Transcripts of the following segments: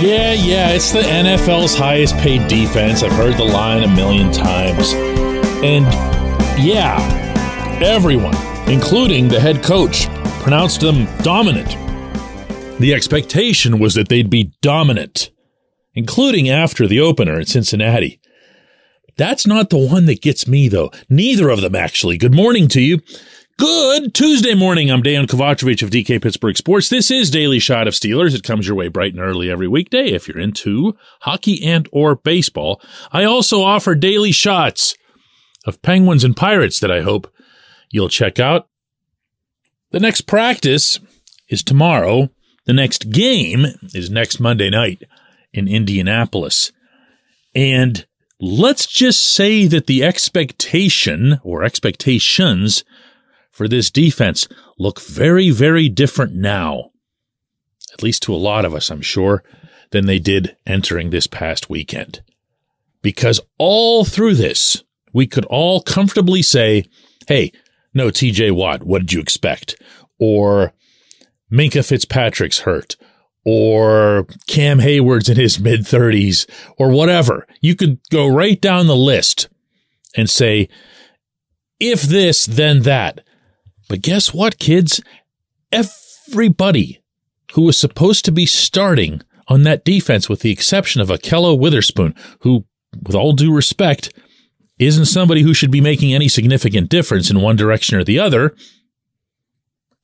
Yeah, yeah, it's the NFL's highest paid defense. I've heard the line a million times. And yeah, everyone, including the head coach, pronounced them dominant. The expectation was that they'd be dominant, including after the opener in Cincinnati. That's not the one that gets me, though. Neither of them, actually. Good morning to you. Good Tuesday morning. I'm Dan Kovacevic of DK Pittsburgh Sports. This is Daily Shot of Steelers. It comes your way bright and early every weekday if you're into hockey and or baseball. I also offer daily shots of Penguins and Pirates that I hope you'll check out. The next practice is tomorrow. The next game is next Monday night in Indianapolis. And let's just say that the expectation or expectations for this defense look very, very different now, at least to a lot of us, I'm sure, than they did entering this past weekend. Because all through this, we could all comfortably say, hey, no, TJ Watt, what did you expect? Or Minkah Fitzpatrick's hurt. Or Cam Heyward's in his mid 30s, or whatever. You could go right down the list and say, if this, then that. But guess what, kids? Everybody who was supposed to be starting on that defense, with the exception of Ahkello Witherspoon, who, with all due respect, isn't somebody who should be making any significant difference in one direction or the other,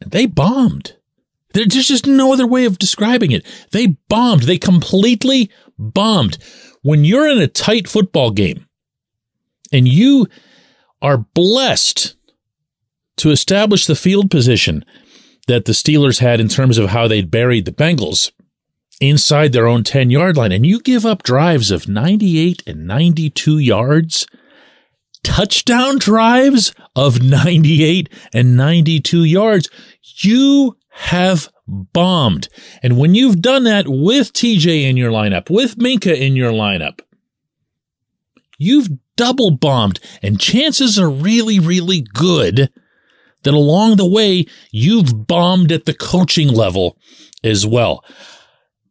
they bombed. There's just no other way of describing it. They bombed. They completely bombed. When you're in a tight football game and you are blessed to establish the field position that the Steelers had in terms of how they'd buried the Bengals inside their own 10 yard line, and you give up drives of 98 and 92 yards, touchdown drives of 98 and 92 yards, you have bombed. And when you've done that with TJ in your lineup, with Minkah in your lineup, you've double bombed, and chances are really, really good that along the way, you've bombed at the coaching level as well.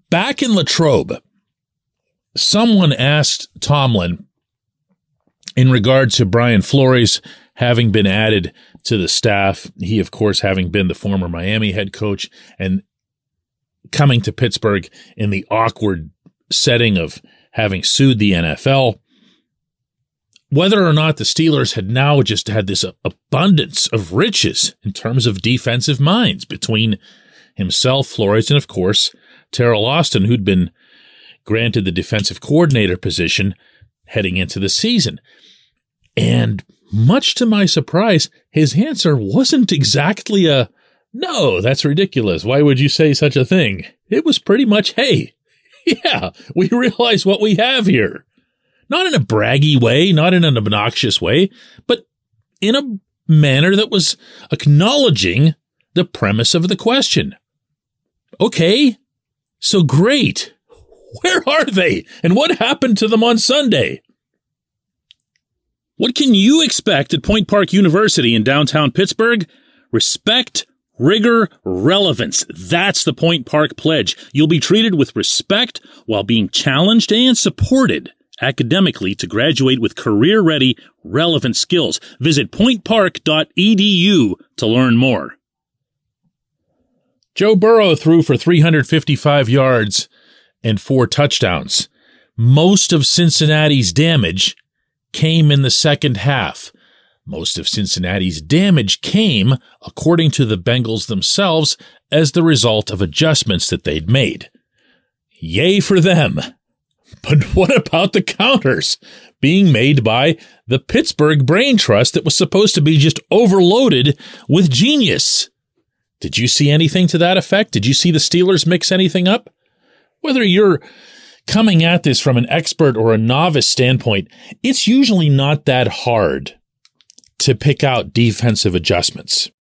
Back in Latrobe, someone asked Tomlin in regard to Brian Flores having been added to the staff. He, of course, having been the former Miami head coach and coming to Pittsburgh in the awkward setting of having sued the NFL whether or not the Steelers had now just had this abundance of riches in terms of defensive minds between himself, Flores, and of course, Teryl Austin, who'd been granted the defensive coordinator position heading into the season. And much to my surprise, his answer wasn't exactly a, no, that's ridiculous. Why would you say such a thing? It was pretty much, hey, yeah, we realize what we have here. Not in a braggy way, not in an obnoxious way, but in a manner that was acknowledging the premise of the question. Okay, so great. Where are they? And what happened to them on Sunday? What can you expect at Point Park University in downtown Pittsburgh? Respect, rigor, relevance. That's the Point Park pledge. You'll be treated with respect while being challenged and supported academically to graduate with career ready, relevant skills. Visit pointpark.edu to learn more. Joe Burrow threw for 355 yards and four touchdowns. Most of Cincinnati's damage came in the second half. Most of Cincinnati's damage came, according to the Bengals themselves, as the result of adjustments that they'd made. Yay for them. But what about the counters being made by the Pittsburgh Brain Trust that was supposed to be just overloaded with genius? Did you see anything to that effect? Did you see the Steelers mix anything up? Whether you're coming at this from an expert or a novice standpoint, it's usually not that hard to pick out defensive adjustments.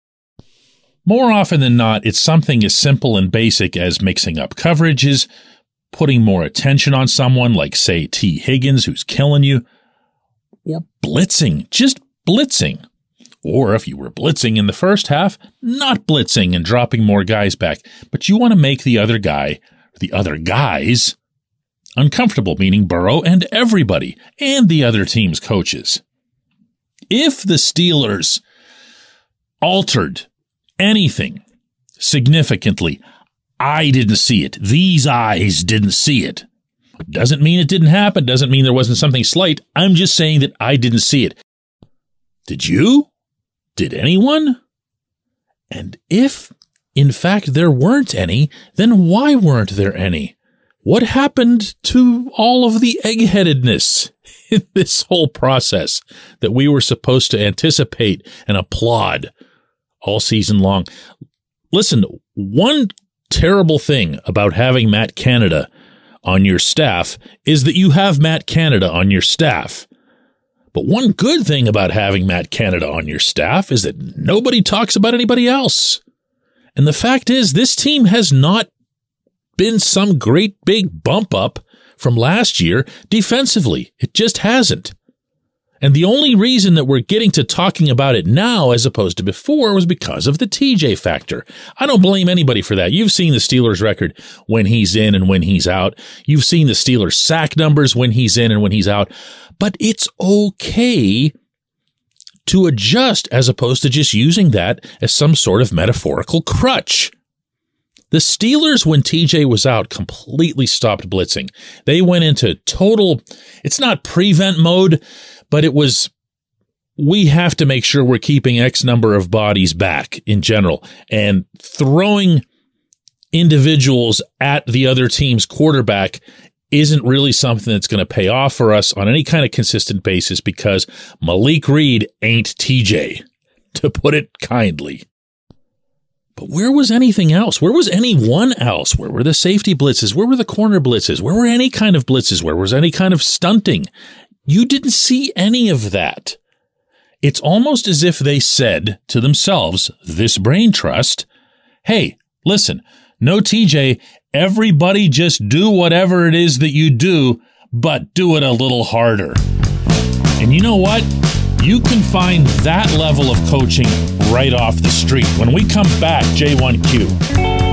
More often than not, it's something as simple and basic as mixing up coverages, putting more attention on someone like, say, Tee Higgins, who's killing you, or blitzing, just blitzing. Or if you were blitzing in the first half, not blitzing and dropping more guys back. But you want to make the other guy, the other guys, uncomfortable, meaning Burrow and everybody, and the other team's coaches. If the Steelers altered anything significantly, I didn't see it. These eyes didn't see it. Doesn't mean it didn't happen. Doesn't mean there wasn't something slight. I'm just saying that I didn't see it. Did you? Did anyone? And if, in fact, there weren't any, then why weren't there any? What happened to all of the eggheadedness in this whole process that we were supposed to anticipate and applaud all season long? Listen, one terrible thing about having Matt Canada on your staff is that you have Matt Canada on your staff. But one good thing about having Matt Canada on your staff is that nobody talks about anybody else. And the fact is, this team has not been some great big bump up from last year defensively. It just hasn't. And the only reason that we're getting to talking about it now as opposed to before was because of the TJ factor. I don't blame anybody for that. You've seen the Steelers record when he's in and when he's out. You've seen the Steelers sack numbers when he's in and when he's out. But it's okay to adjust as opposed to just using that as some sort of metaphorical crutch. The Steelers, when TJ was out, completely stopped blitzing. They went into total, it's not prevent mode, but it was we have to make sure we're keeping X number of bodies back in general and throwing individuals at the other team's quarterback isn't really something that's going to pay off for us on any kind of consistent basis because Malik Reed ain't TJ, to put it kindly. But where was anything else? Where was anyone else? Where were the safety blitzes? Where were the corner blitzes? Where were any kind of blitzes? Where was any kind of stunting? You didn't see any of that. It's almost as if they said to themselves, this brain trust, hey, listen, no TJ, everybody just do whatever it is that you do, but do it a little harder. And you know what? You can find that level of coaching right off the street. When we come back, J1Q.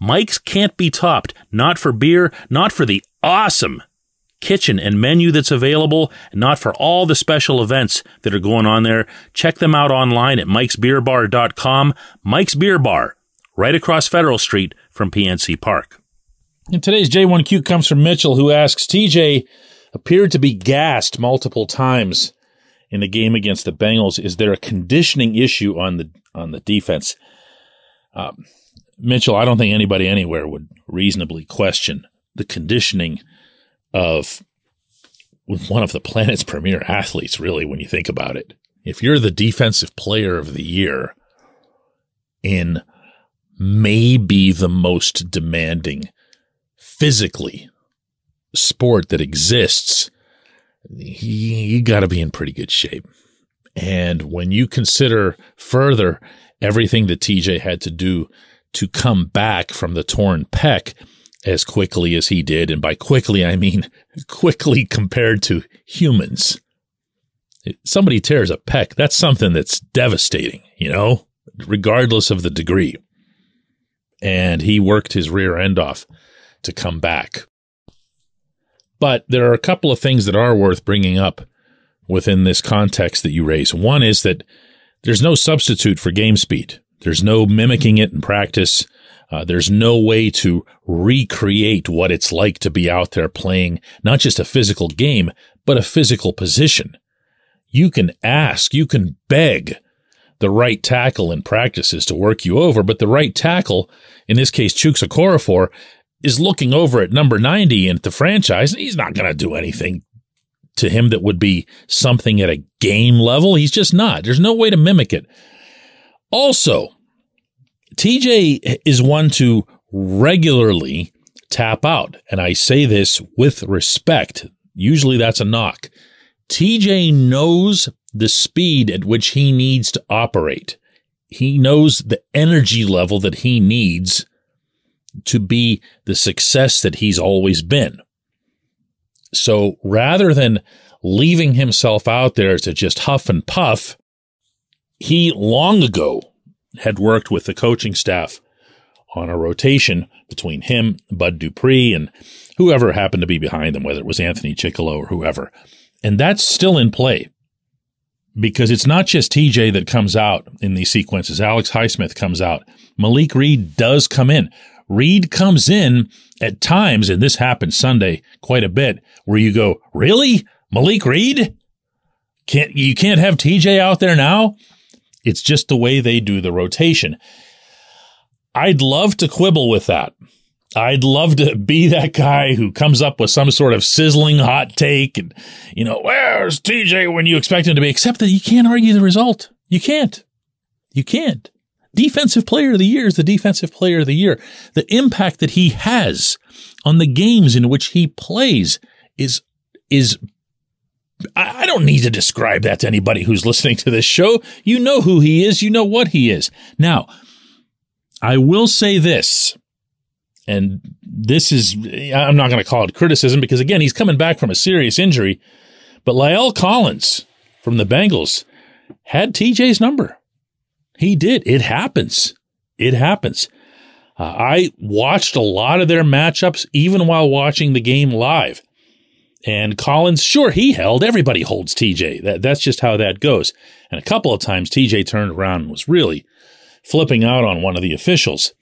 Mike's can't be topped, not for beer, not for the awesome kitchen and menu that's available, not for all the special events that are going on there. Check them out online at mikesbeerbar.com. Mike's Beer Bar, right across Federal Street from PNC Park. And today's J1Q comes from Mitchell, who asks TJ appeared to be gassed multiple times in the game against the Bengals. Is there a conditioning issue on the on the defense? Um, Mitchell, I don't think anybody anywhere would reasonably question the conditioning of one of the planet's premier athletes, really, when you think about it. If you're the defensive player of the year in maybe the most demanding physically sport that exists, you, got to be in pretty good shape. And when you consider further everything that TJ had to do to come back from the torn pec as quickly as he did, and by quickly, I mean quickly compared to humans. Somebody tears a pec, that's something that's devastating, you know, regardless of the degree. And he worked his rear end off to come back. But there are a couple of things that are worth bringing up within this context that you raise. One is that there's no substitute for game speed. There's no mimicking it in practice. Uh, there's no way to recreate what it's like to be out there playing not just a physical game, but a physical position. You can ask, you can beg the right tackle in practices to work you over, but the right tackle, in this case, Chuks Okorafor, is looking over at number 90 and the franchise, and he's not going to do anything to him that would be something at a game level. He's just not. There's no way to mimic it. Also, TJ is one to regularly tap out. And I say this with respect. Usually that's a knock. TJ knows the speed at which he needs to operate. He knows the energy level that he needs to be the success that he's always been. So rather than leaving himself out there to just huff and puff, he long ago had worked with the coaching staff on a rotation between him, Bud Dupree, and whoever happened to be behind them, whether it was Anthony Chickillo or whoever. And that's still in play because it's not just TJ that comes out in these sequences. Alex Highsmith comes out. Malik Reed does come in. Reed comes in at times, and this happened Sunday quite a bit, where you go, really? Malik Reed? Can't, you can't have TJ out there now? It's just the way they do the rotation. I'd love to quibble with that. I'd love to be that guy who comes up with some sort of sizzling hot take and, you know, where's TJ when you expect him to be, except that you can't argue the result. You can't. You can't. Defensive player of the year is the defensive player of the year. The impact that he has on the games in which he plays is, is I don't need to describe that to anybody who's listening to this show. You know who he is. You know what he is. Now, I will say this, and this is, I'm not going to call it criticism because again, he's coming back from a serious injury, but La'el Collins from the Bengals had TJ's number. He did. It happens. It happens. Uh, I watched a lot of their matchups even while watching the game live. And Collins, sure, he held. Everybody holds TJ. That, that's just how that goes. And a couple of times TJ turned around and was really flipping out on one of the officials.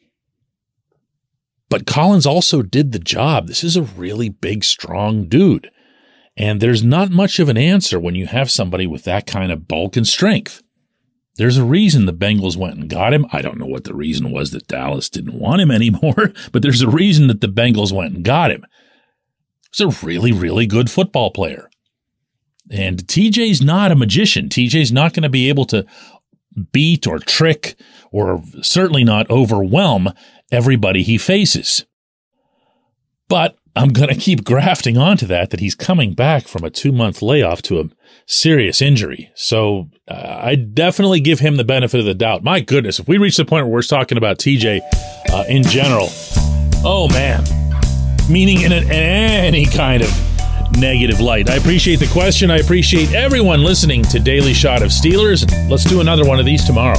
But Collins also did the job. This is a really big, strong dude. And there's not much of an answer when you have somebody with that kind of bulk and strength. There's a reason the Bengals went and got him. I don't know what the reason was that Dallas didn't want him anymore, but there's a reason that the Bengals went and got him. He's a really, really good football player. And TJ's not a magician. TJ's not going to be able to beat or trick or certainly not overwhelm everybody he faces. But I'm going to keep grafting onto that, that he's coming back from a two month layoff to a serious injury. So uh, I definitely give him the benefit of the doubt. My goodness, if we reach the point where we're talking about TJ uh, in general, oh man, meaning in, in any kind of negative light. I appreciate the question. I appreciate everyone listening to Daily Shot of Steelers. Let's do another one of these tomorrow.